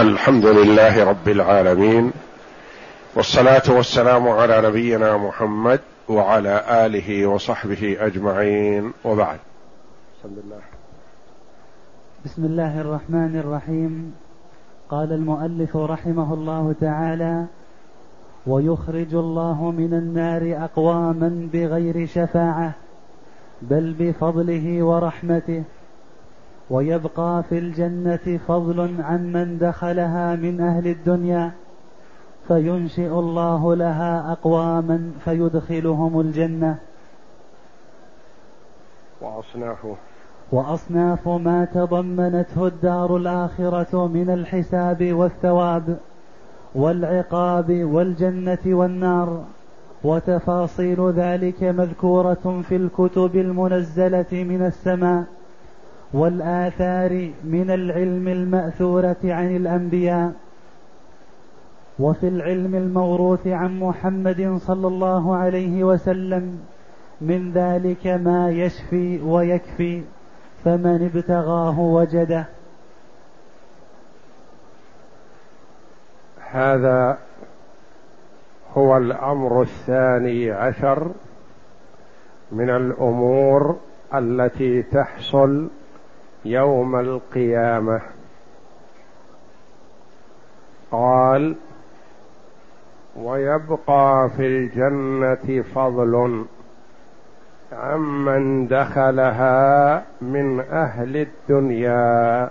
الحمد لله رب العالمين والصلاة والسلام على نبينا محمد وعلى آله وصحبه أجمعين وبعد. بسم الله. بسم الله الرحمن الرحيم. قال المؤلف رحمه الله تعالى ويخرج الله من النار أقواما بغير شفاعة بل بفضله ورحمته ويبقى في الجنة فضل عن من دخلها من أهل الدنيا فينشئ الله لها أقواما فيدخلهم الجنة. وأصنافه وأصناف ما تضمنته الدار الآخرة من الحساب والثواب والعقاب والجنة والنار. وتفاصيل ذلك مذكورة في الكتب المنزلة من السماء. والآثار من العلم المأثورة عن الأنبياء وفي العلم الموروث عن محمد صلى الله عليه وسلم من ذلك ما يشفي ويكفي فمن ابتغاه وجده. هذا هو الأمر الثاني عشر من الأمور التي تحصل يوم القيامة. قال ويبقى في الجنة فضل عمن دخلها من أهل الدنيا.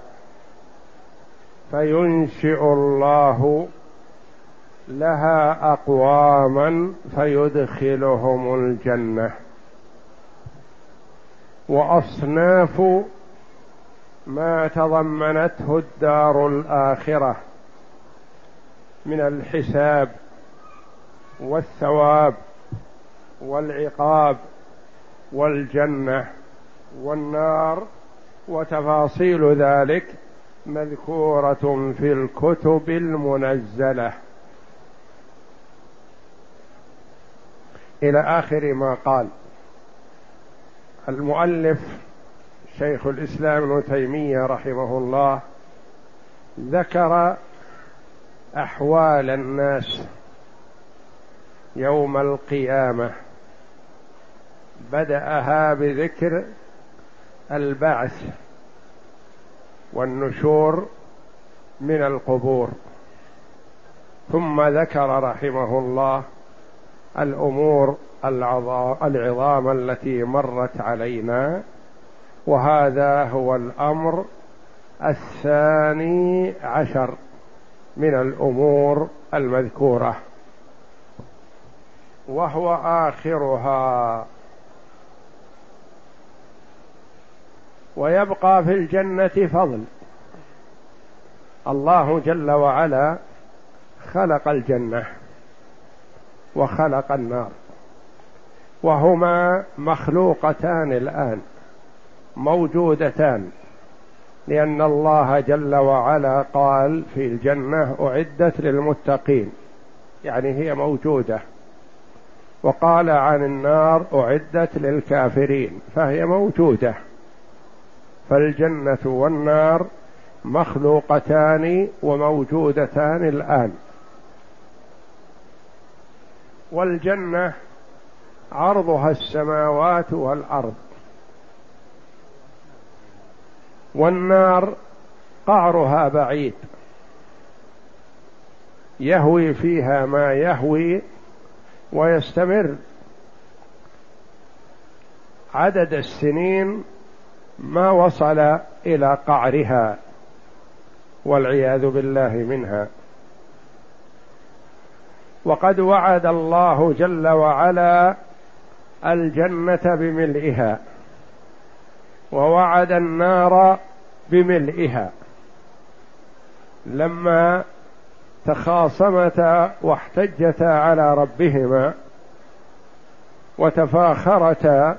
فينشئ الله لها أقواما فيدخلهم الجنة. وأصناف ما تضمنته الدار الآخرة من الحساب والثواب والعقاب والجنة والنار وتفاصيل ذلك مذكورة في الكتب المنزلة. إلى آخر ما قال. المؤلف شيخ الإسلام ابن تيمية رحمه الله ذكر أحوال الناس يوم القيامة. بدأها بذكر البعث والنشور من القبور. ثم ذكر رحمه الله الأمور العظام التي مرت علينا وهذا هو الأمر الثاني عشر من الأمور المذكورة. وهو آخرها. ويبقى في الجنة فضل. الله جل وعلا خلق الجنة وخلق النار. وهما مخلوقتان الآن. موجودتان لأن الله جل وعلا قال في الجنة أعدت للمتقين. يعني هي موجودة. وقال عن النار أعدت للكافرين. فهي موجودة. فالجنة والنار مخلوقتان وموجودتان الآن. والجنة عرضها السماوات والأرض. والنار قعرها بعيد. يهوي فيها ما يهوي ويستمر. عدد السنين ما وصل إلى قعرها والعياذ بالله منها. وقد وعد الله جل وعلا الجنة بملئها. ووعد النار بملئها. لما تخاصمتا واحتجتا على ربهما وتفاخرتا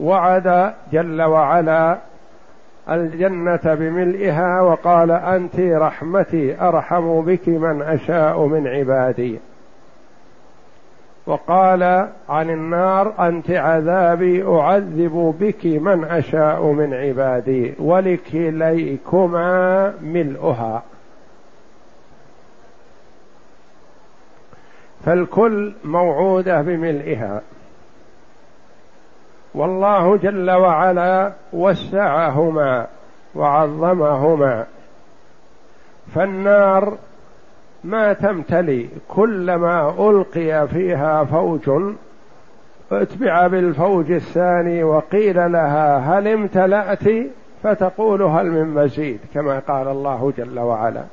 وعد جل وعلا الجنة بملئها وقال أنت رحمتي أرحم بك من أشاء من عبادي. وقال عن النار أنت عذابي أعذب بك من أشاء من عبادي ولكليكما ملؤها. فالكل موعودة بملئها. والله جل وعلا وسعهما وعظمهما. فالنار ما تمتلي كلما ألقي فيها فوج اتبع بالفوج الثاني وقيل لها هل امتلأت؟ فتقول هل من مزيد كما قال الله جل وعلا.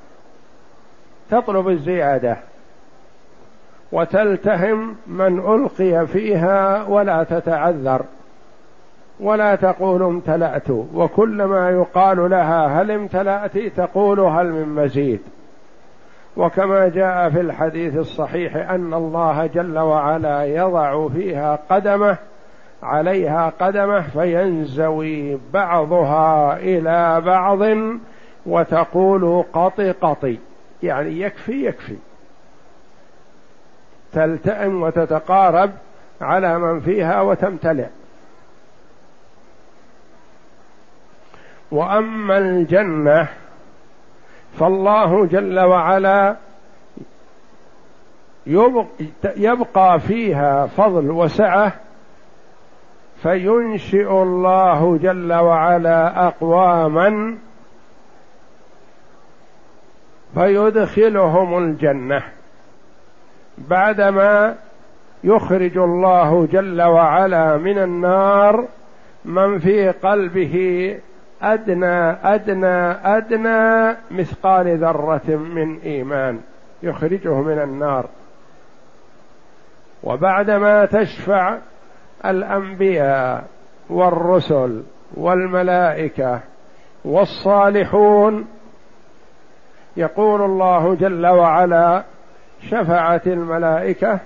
تطلب الزيادة وتلتهم من ألقي فيها ولا تتعذر ولا تقول امتلأت وكلما يقال لها هل امتلأت؟ تقول هل من مزيد. وكما جاء في الحديث الصحيح أن الله جل وعلا يضع فيها قدمه عليها قدمه فينزوي بعضها إلى بعض وتقول قط قط يعني يكفي يكفي. تلتئم وتتقارب على من فيها وتمتلئ. وأما الجنة فالله جل وعلا يبقى فيها فضل وسعة فينشئ الله جل وعلا أقواما فيدخلهم الجنة. بعدما يخرج الله جل وعلا من النار من في قلبه أدنى أدنى أدنى مثقال ذرة من إيمان يخرجه من النار. وبعدما تشفع الأنبياء والرسل والملائكة والصالحون يقول الله جل وعلا شفعت الملائكة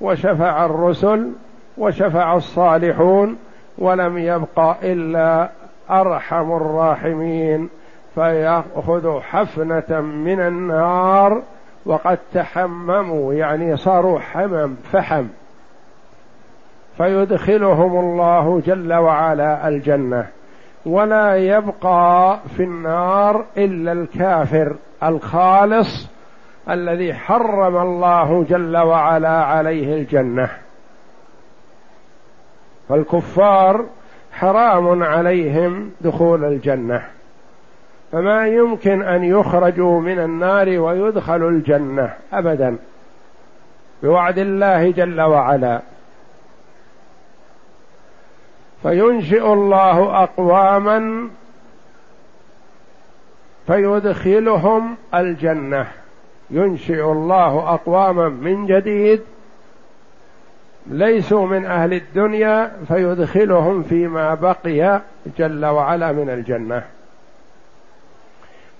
وشفع الرسل وشفع الصالحون ولم يبق إلا أرحم الراحمين فيأخذ حفنة من النار وقد تحمموا يعني صاروا حمم فحم. فيدخلهم الله جل وعلا الجنة. ولا يبقى في النار إلا الكافر الخالص الذي حرم الله جل وعلا عليه الجنة. فالكفار حرام عليهم دخول الجنة. فما يمكن أن يخرجوا من النار ويدخلوا الجنة ابدا. بوعد الله جل وعلا. فينشئ الله اقواما فيدخلهم الجنة. ينشئ الله اقواما من جديد ليسوا من أهل الدنيا فيدخلهم فيما بقي جل وعلا من الجنة.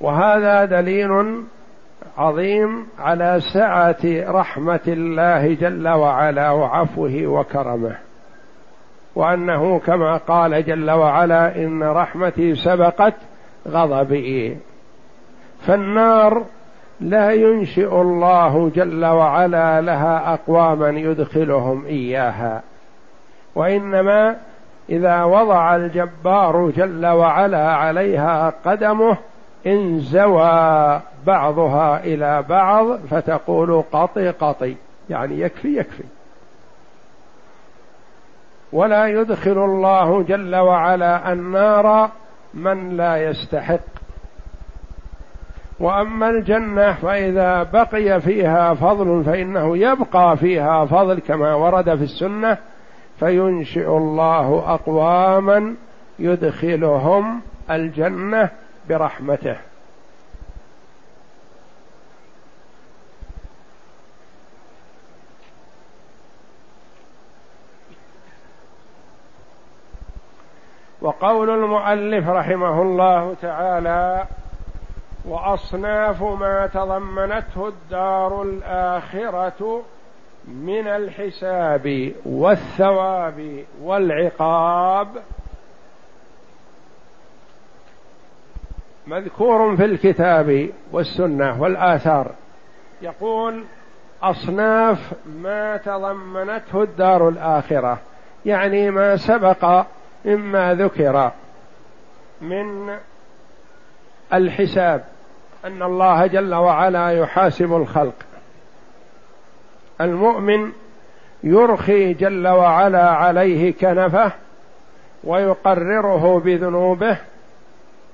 وهذا دليل عظيم على سعة رحمة الله جل وعلا وعفوه وكرمه. وأنه كما قال جل وعلا إن رحمتي سبقت غضبي. فالنار لا ينشئ الله جل وعلا لها أقواما يدخلهم إياها. وإنما إذا وضع الجبار جل وعلا عليها قدمه انزوى بعضها إلى بعض فتقول قطي قطي يعني يكفي يكفي. ولا يدخل الله جل وعلا النار من لا يستحق. وأما الجنة فإذا بقي فيها فضل فإنه يبقى فيها فضل كما ورد في السنة فينشئ الله أقواما يدخلهم الجنة برحمته. وقول المؤلف رحمه الله تعالى وأصناف ما تضمنته الدار الآخرة من الحساب والثواب والعقاب. مذكور في الكتاب والسنة والآثار. يقول أصناف ما تضمنته الدار الآخرة يعني ما سبق مما ذكر من الحساب أن الله جل وعلا يحاسب الخلق. المؤمن يرخي جل وعلا عليه كنفه ويقرره بذنوبه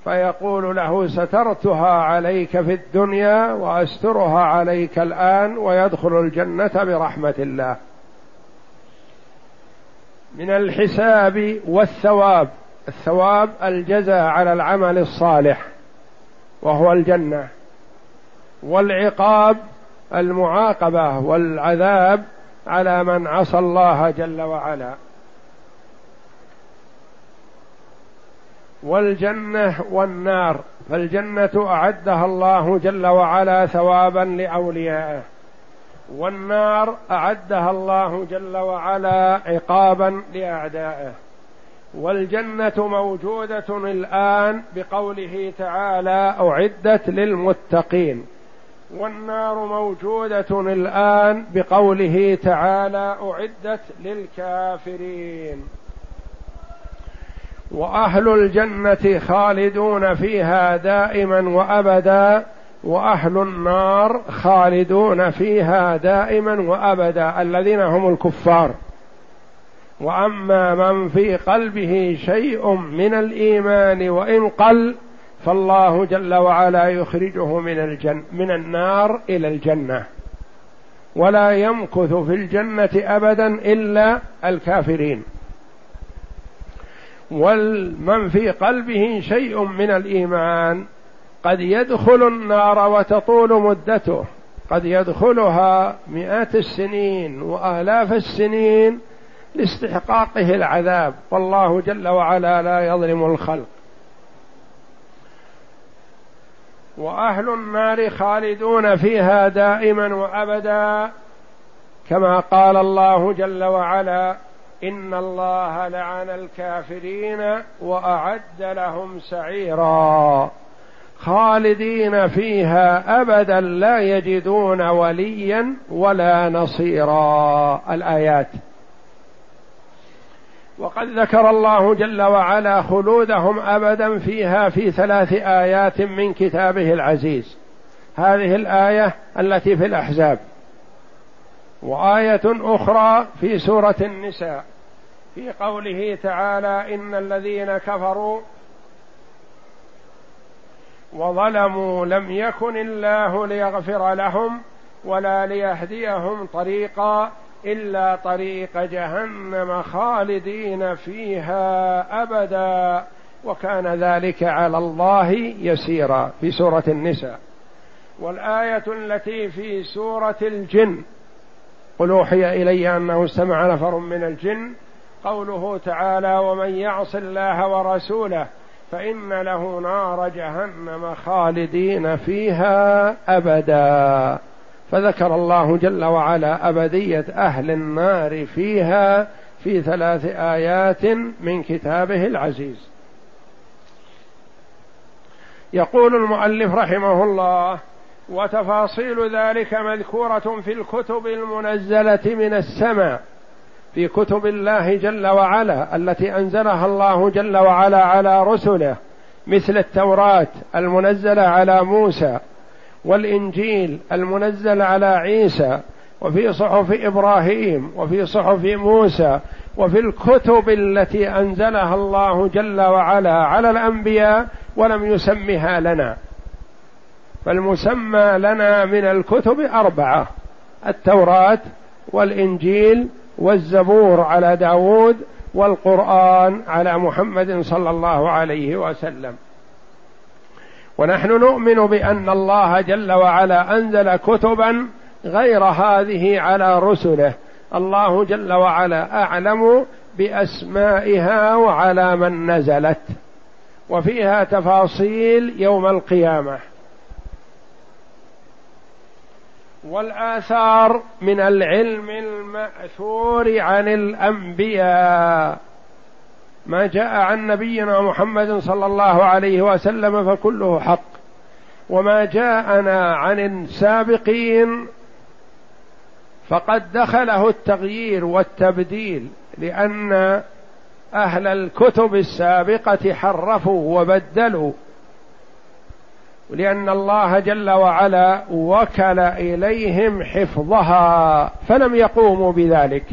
فيقول له سترتها عليك في الدنيا وأسترها عليك الآن ويدخل الجنة برحمة الله. من الحساب والثواب الثواب الجزاء على العمل الصالح. وهو الجنة. والعقاب المعاقبة والعذاب على من عصى الله جل وعلا. والجنة والنار فالجنة أعدها الله جل وعلا ثوابا لاوليائه والنار أعدها الله جل وعلا عقابا لأعدائه. والجنة موجودة الآن بقوله تعالى أعدت للمتقين. والنار موجودة الآن بقوله تعالى أعدت للكافرين. وأهل الجنة خالدون فيها دائما وأبدا وأهل النار خالدون فيها دائما وأبدا الذين هم الكفار. وأما من في قلبه شيء من الإيمان وإن قل فالله جل وعلا يخرجه من الجن من النار إلى الجنة. ولا يمكث في الجنة ابدا إلا الكافرين. ومن في قلبه شيء من الإيمان قد يدخل النار وتطول مدته. قد يدخلها مئات السنين وآلاف السنين لاستحقاقه العذاب. والله جل وعلا لا يظلم الخلق. وأهل النار خالدون فيها دائما وأبدا. كما قال الله جل وعلا إن الله لعن الكافرين وأعد لهم سعيرا. خالدين فيها أبدا لا يجدون وليا ولا نصيرا. الآيات. وقد ذكر الله جل وعلا خلودهم أبدا فيها في ثلاث آيات من كتابه العزيز. هذه الآية التي في الأحزاب. وآية أخرى في سورة النساء. في قوله تعالى إن الذين كفروا وظلموا لم يكن الله ليغفر لهم ولا ليهديهم طريقا إلا طريق جهنم خالدين فيها أبدا وكان ذلك على الله يسيرا في سورة النساء. والآية التي في سورة الجن قل أوحي إلي أنه استمع نفر من الجن قوله تعالى ومن يعص الله ورسوله فإن له نار جهنم خالدين فيها أبدا. فذكر الله جل وعلا أبدية أهل النار فيها في ثلاث آيات من كتابه العزيز. يقول المؤلف رحمه الله وتفاصيل ذلك مذكورة في الكتب المنزلة من السماء في كتب الله جل وعلا التي أنزلها الله جل وعلا على رسله مثل التوراة المنزلة على موسى والإنجيل المنزل على عيسى وفي صحف إبراهيم وفي صحف موسى وفي الكتب التي أنزلها الله جل وعلا على الأنبياء ولم يسمها لنا. فالمسمى لنا من الكتب أربعة التوراة والإنجيل والزبور على داود والقرآن على محمد صلى الله عليه وسلم. ونحن نؤمن بأن الله جل وعلا أنزل كتبا غير هذه على رسله. الله جل وعلا أعلم بأسمائها وعلى من نزلت وفيها تفاصيل يوم القيامة. والآثار من العلم المأثور عن الأنبياء. ما جاء عن نبينا محمد صلى الله عليه وسلم فكله حق. وما جاءنا عن السابقين فقد دخله التغيير والتبديل لأن أهل الكتب السابقة حرفوا وبدلوا. لأن الله جل وعلا وكل إليهم حفظها فلم يقوموا بذلك.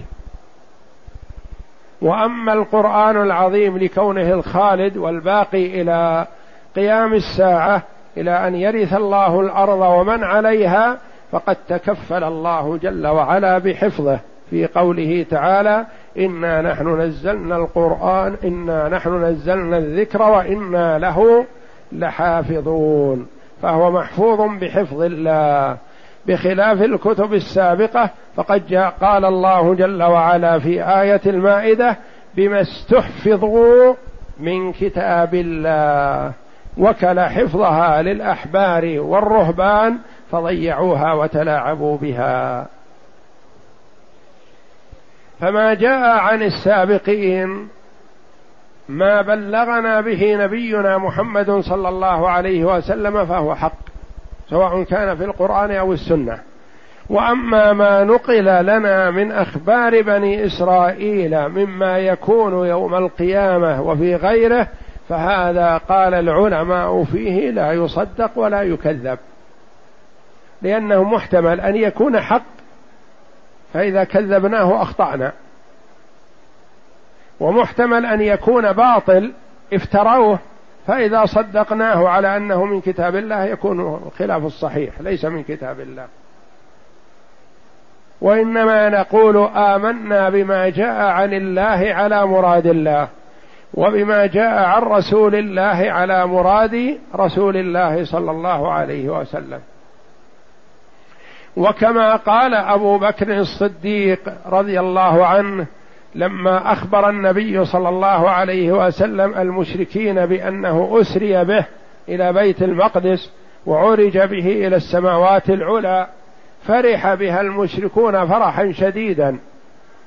وأما القرآن العظيم لكونه الخالد والباقي إلى قيام الساعة إلى أن يرث الله الأرض ومن عليها فقد تكفل الله جل وعلا بحفظه. في قوله تعالى إنا نحن نزلنا القرآن إنا نحن نزلنا الذكر وإنا له لحافظون. فهو محفوظ بحفظ الله. بخلاف الكتب السابقة فقد جاء قال الله جل وعلا في آية المائدة بما استحفظوا من كتاب الله وكل حفظها للأحبار والرهبان فضيعوها وتلاعبوا بها. فما جاء عن السابقين ما بلغنا به نبينا محمد صلى الله عليه وسلم فهو حق. سواء كان في القرآن أو السنة. وأما ما نقل لنا من أخبار بني إسرائيل مما يكون يوم القيامة وفي غيره فهذا قال العلماء فيه لا يصدق ولا يكذب. لأنه محتمل أن يكون حق فإذا كذبناه أخطأنا. ومحتمل أن يكون باطل افتروه. فإذا صدقناه على أنه من كتاب الله يكون خلاف الصحيح ليس من كتاب الله. وإنما نقول آمنا بما جاء عن الله على مراد الله وبما جاء عن رسول الله على مراد رسول الله صلى الله عليه وسلم. وكما قال أبو بكر الصديق رضي الله عنه لما أخبر النبي صلى الله عليه وسلم المشركين بأنه أسري به إلى بيت المقدس وعرج به إلى السماوات العلى فرح بها المشركون فرحا شديدا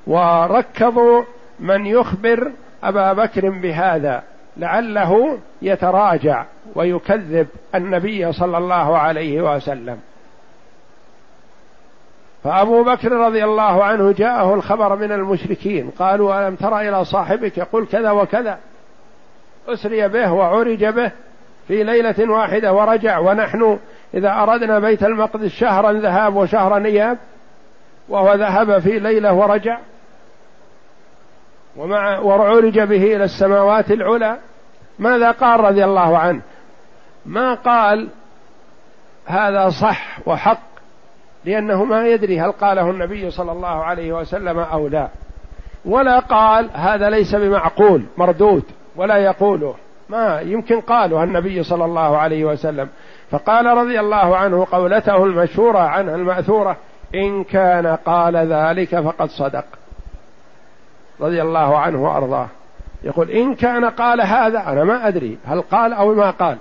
وركضوا من يخبر أبا بكر بهذا لعله يتراجع ويكذب النبي صلى الله عليه وسلم. فأبو بكر رضي الله عنه جاءه الخبر من المشركين. قالوا ألم ترى إلى صاحبك؟ يقول كذا وكذا. أسري به وعرج به في ليلة واحدة ورجع. ونحن إذا أردنا بيت المقدس شهرا ذهاب وشهرا إياب وهو ذهب في ليلة ورجع ومع وعرج به إلى السماوات العلى. ماذا قال رضي الله عنه؟ ما قال هذا صح وحق لأنه ما يدري هل قاله النبي صلى الله عليه وسلم أو لا. ولا قال هذا ليس بمعقول مردود ولا يقوله. ما يمكن قاله النبي صلى الله عليه وسلم. فقال رضي الله عنه قولته المشهورة عنه المأثورة إن كان قال ذلك فقد صدق. رضي الله عنه وأرضاه. يقول إن كان قال هذا أنا ما أدري هل قال أو ما قال.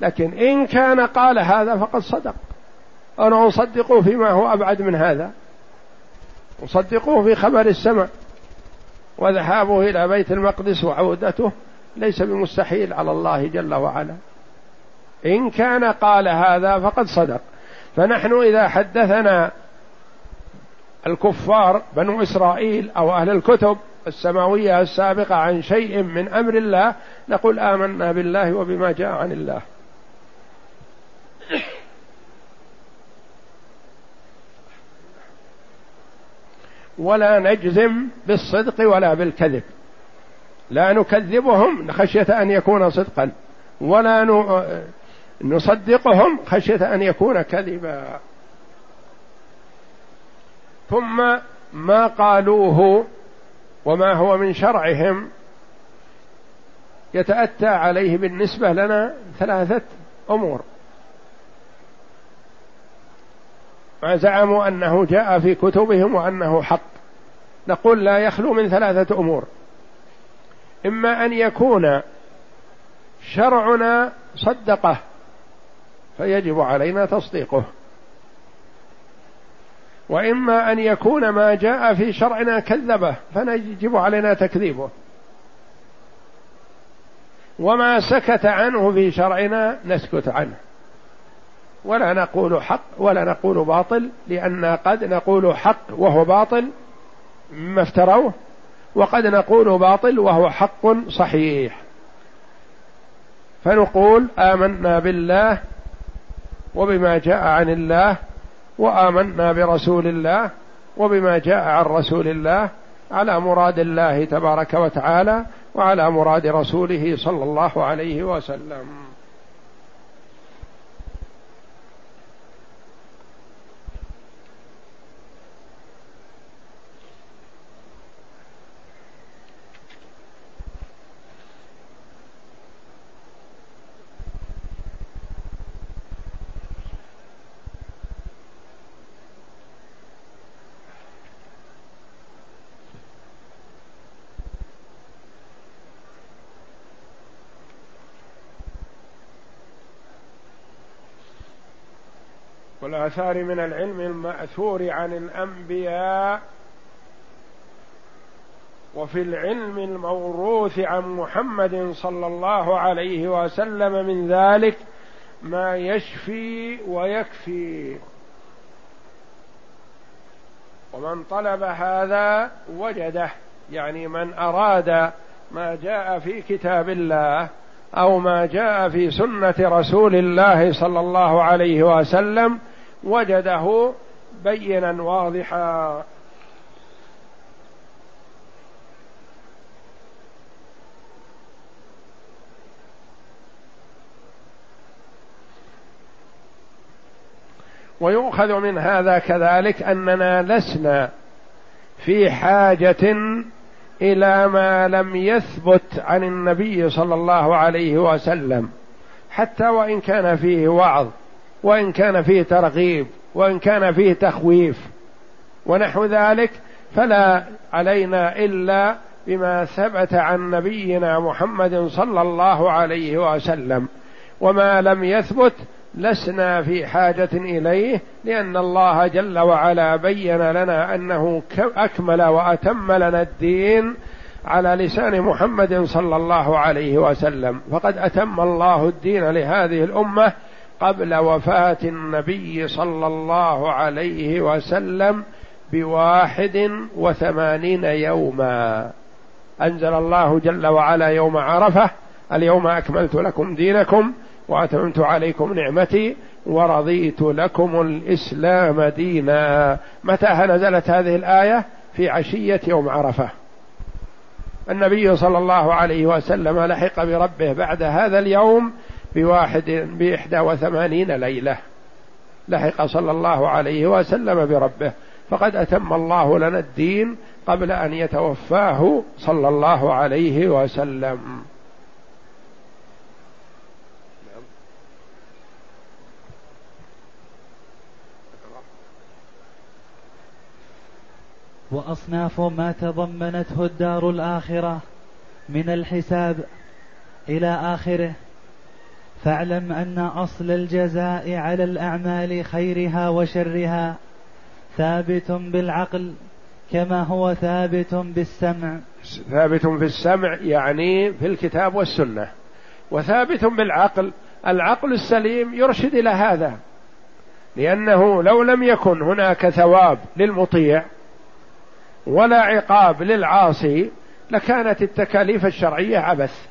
لكن إن كان قال هذا فقد صدق. أنا أصدقه فيما هو أبعد من هذا. أصدقه في خبر السماء. وذهابه إلى بيت المقدس وعودته ليس بمستحيل على الله جل وعلا. إن كان قال هذا فقد صدق. فنحن إذا حدثنا الكفار بنو إسرائيل أو أهل الكتب السماوية السابقة عن شيء من أمر الله نقول آمنا بالله وبما جاء عن الله. ولا نجزم بالصدق ولا بالكذب. لا نكذبهم خشية أن يكون صدقا ولا نصدقهم خشية أن يكون كذبا. ثم ما قالوه وما هو من شرعهم يتأتى عليه بالنسبة لنا ثلاثة أمور. ما زعموا أنه جاء في كتبهم وأنه حق. نقول لا يخلو من ثلاثة أمور. إما أن يكون شرعنا صدقه فيجب علينا تصديقه. وإما أن يكون ما جاء في شرعنا كذبه فنجب علينا تكذيبه. وما سكت عنه في شرعنا نسكت عنه. ولا نقول حق ولا نقول باطل لأن قد نقول حق وهو باطل مما افتروه وقد نقول باطل وهو حق صحيح. فنقول آمنا بالله وبما جاء عن الله وآمنا برسول الله وبما جاء عن رسول الله على مراد الله تبارك وتعالى وعلى مراد رسوله صلى الله عليه وسلم. والآثار من العلم المأثور عن الأنبياء وفي العلم الموروث عن محمد صلى الله عليه وسلم من ذلك ما يشفي ويكفي. ومن طلب هذا وجده يعني من أراد ما جاء في كتاب الله أو ما جاء في سنة رسول الله صلى الله عليه وسلم وجده بينا واضحا. ويؤخذ من هذا كذلك أننا لسنا في حاجة إلى ما لم يثبت عن النبي صلى الله عليه وسلم حتى وإن كان فيه وعظ. وإن كان فيه ترغيب وإن كان فيه تخويف ونحو ذلك فلا علينا إلا بما ثبت عن نبينا محمد صلى الله عليه وسلم. وما لم يثبت لسنا في حاجة إليه لأن الله جل وعلا بين لنا أنه أكمل وأتم لنا الدين على لسان محمد صلى الله عليه وسلم. فقد أتم الله الدين لهذه الأمة قبل وفاة النبي صلى الله عليه وسلم بواحد وثمانين يوما. أنزل الله جل وعلا يوم عرفة اليوم أكملت لكم دينكم وأتممت عليكم نعمتي ورضيت لكم الإسلام دينا. متى نزلت هذه الآية؟ في عشية يوم عرفة. النبي صلى الله عليه وسلم لحق بربه بعد هذا اليوم بواحد بإحدى وثمانين ليلة. لحق صلى الله عليه وسلم بربه. فقد أتم الله لنا الدين قبل أن يتوفاه صلى الله عليه وسلم. وأصناف ما تضمنته الدار الآخرة من الحساب إلى آخره. فاعلم أن أصل الجزاء على الأعمال خيرها وشرها ثابت بالعقل كما هو ثابت بالسمع. ثابت في السمع يعني في الكتاب والسنة وثابت بالعقل. العقل السليم يرشد إلى هذا لأنه لو لم يكن هناك ثواب للمطيع ولا عقاب للعاصي لكانت التكاليف الشرعية عبث.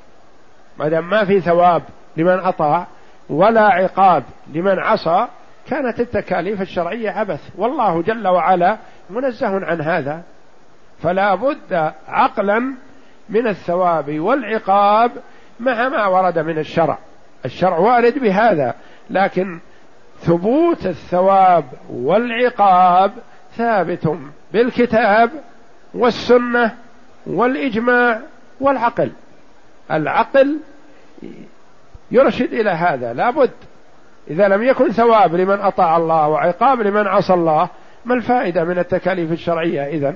ما دام ما في ثواب لمن أطاع ولا عقاب لمن عصى كانت التكاليف الشرعية عبث. والله جل وعلا منزه عن هذا. فلا بد عقلا من الثواب والعقاب مع ما ورد من الشرع. الشرع وارد بهذا لكن ثبوت الثواب والعقاب ثابت بالكتاب والسنة والإجماع والعقل. العقل يرشد إلى هذا. لابد. إذا لم يكن ثواب لمن أطاع الله وعقاب لمن عصى الله ما الفائدة من التكاليف الشرعية اذا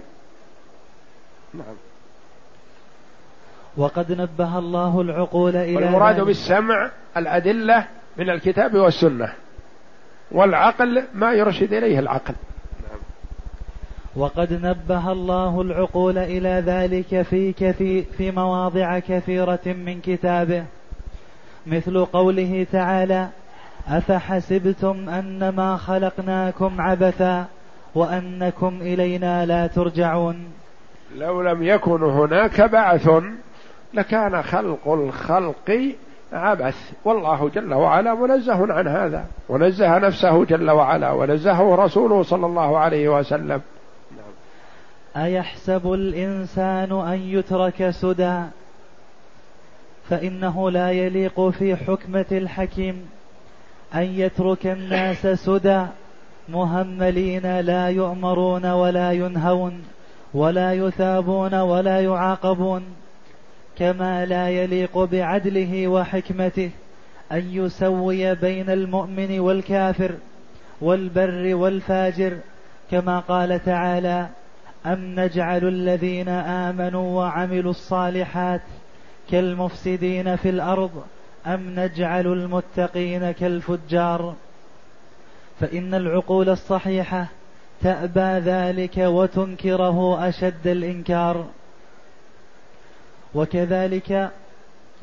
نعم. وقد نبه الله العقول إلى والمراد بالسمع الأدلة من الكتاب والسنة. والعقل ما يرشد إليه العقل. وقد نبه الله العقول إلى ذلك في كثير في مواضع كثيرة من كتابه. مثل قوله تعالى أفحسبتم أنما خلقناكم عبثا وأنكم إلينا لا ترجعون لو لم يكن هناك بعث لكان خلق الخلق عبث. والله جل وعلا منزه عن هذا. ونزه نفسه جل وعلا ونزهه رسوله صلى الله عليه وسلم. أيحسب الإنسان أن يترك سدى؟ فإنه لا يليق في حكمة الحكيم أن يترك الناس سدى مهملين لا يؤمرون ولا ينهون ولا يثابون ولا يعاقبون كما لا يليق بعدله وحكمته أن يسوي بين المؤمن والكافر والبر والفاجر كما قال تعالى أم نجعل الذين آمنوا وعملوا الصالحات كالمفسدين في الأرض أم نجعل المتقين كالفجار. فإن العقول الصحيحة تأبى ذلك وتنكره أشد الإنكار. وكذلك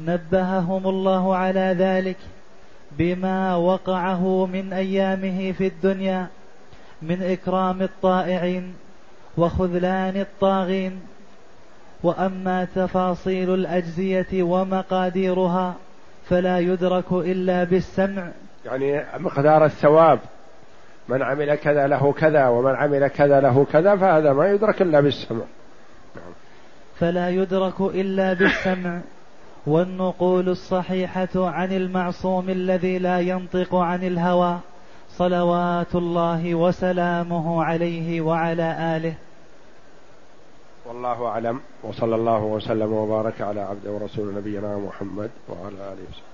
نبههم الله على ذلك بما وقعه من أيامه في الدنيا من إكرام الطائعين وخذلان الطاغين. وأما تفاصيل الأجزية ومقاديرها فلا يدرك إلا بالسمع. يعني مقدار الثواب من عمل كذا له كذا ومن عمل كذا له كذا فهذا ما يدرك إلا بالسمع. فلا يدرك إلا بالسمع. والنقول الصحيحة عن المعصوم الذي لا ينطق عن الهوى صلوات الله وسلامه عليه وعلى آله. والله أعلم. وصلى الله وسلم وبارك على عبده ورسول نبينا محمد وعلى آله وصحبه.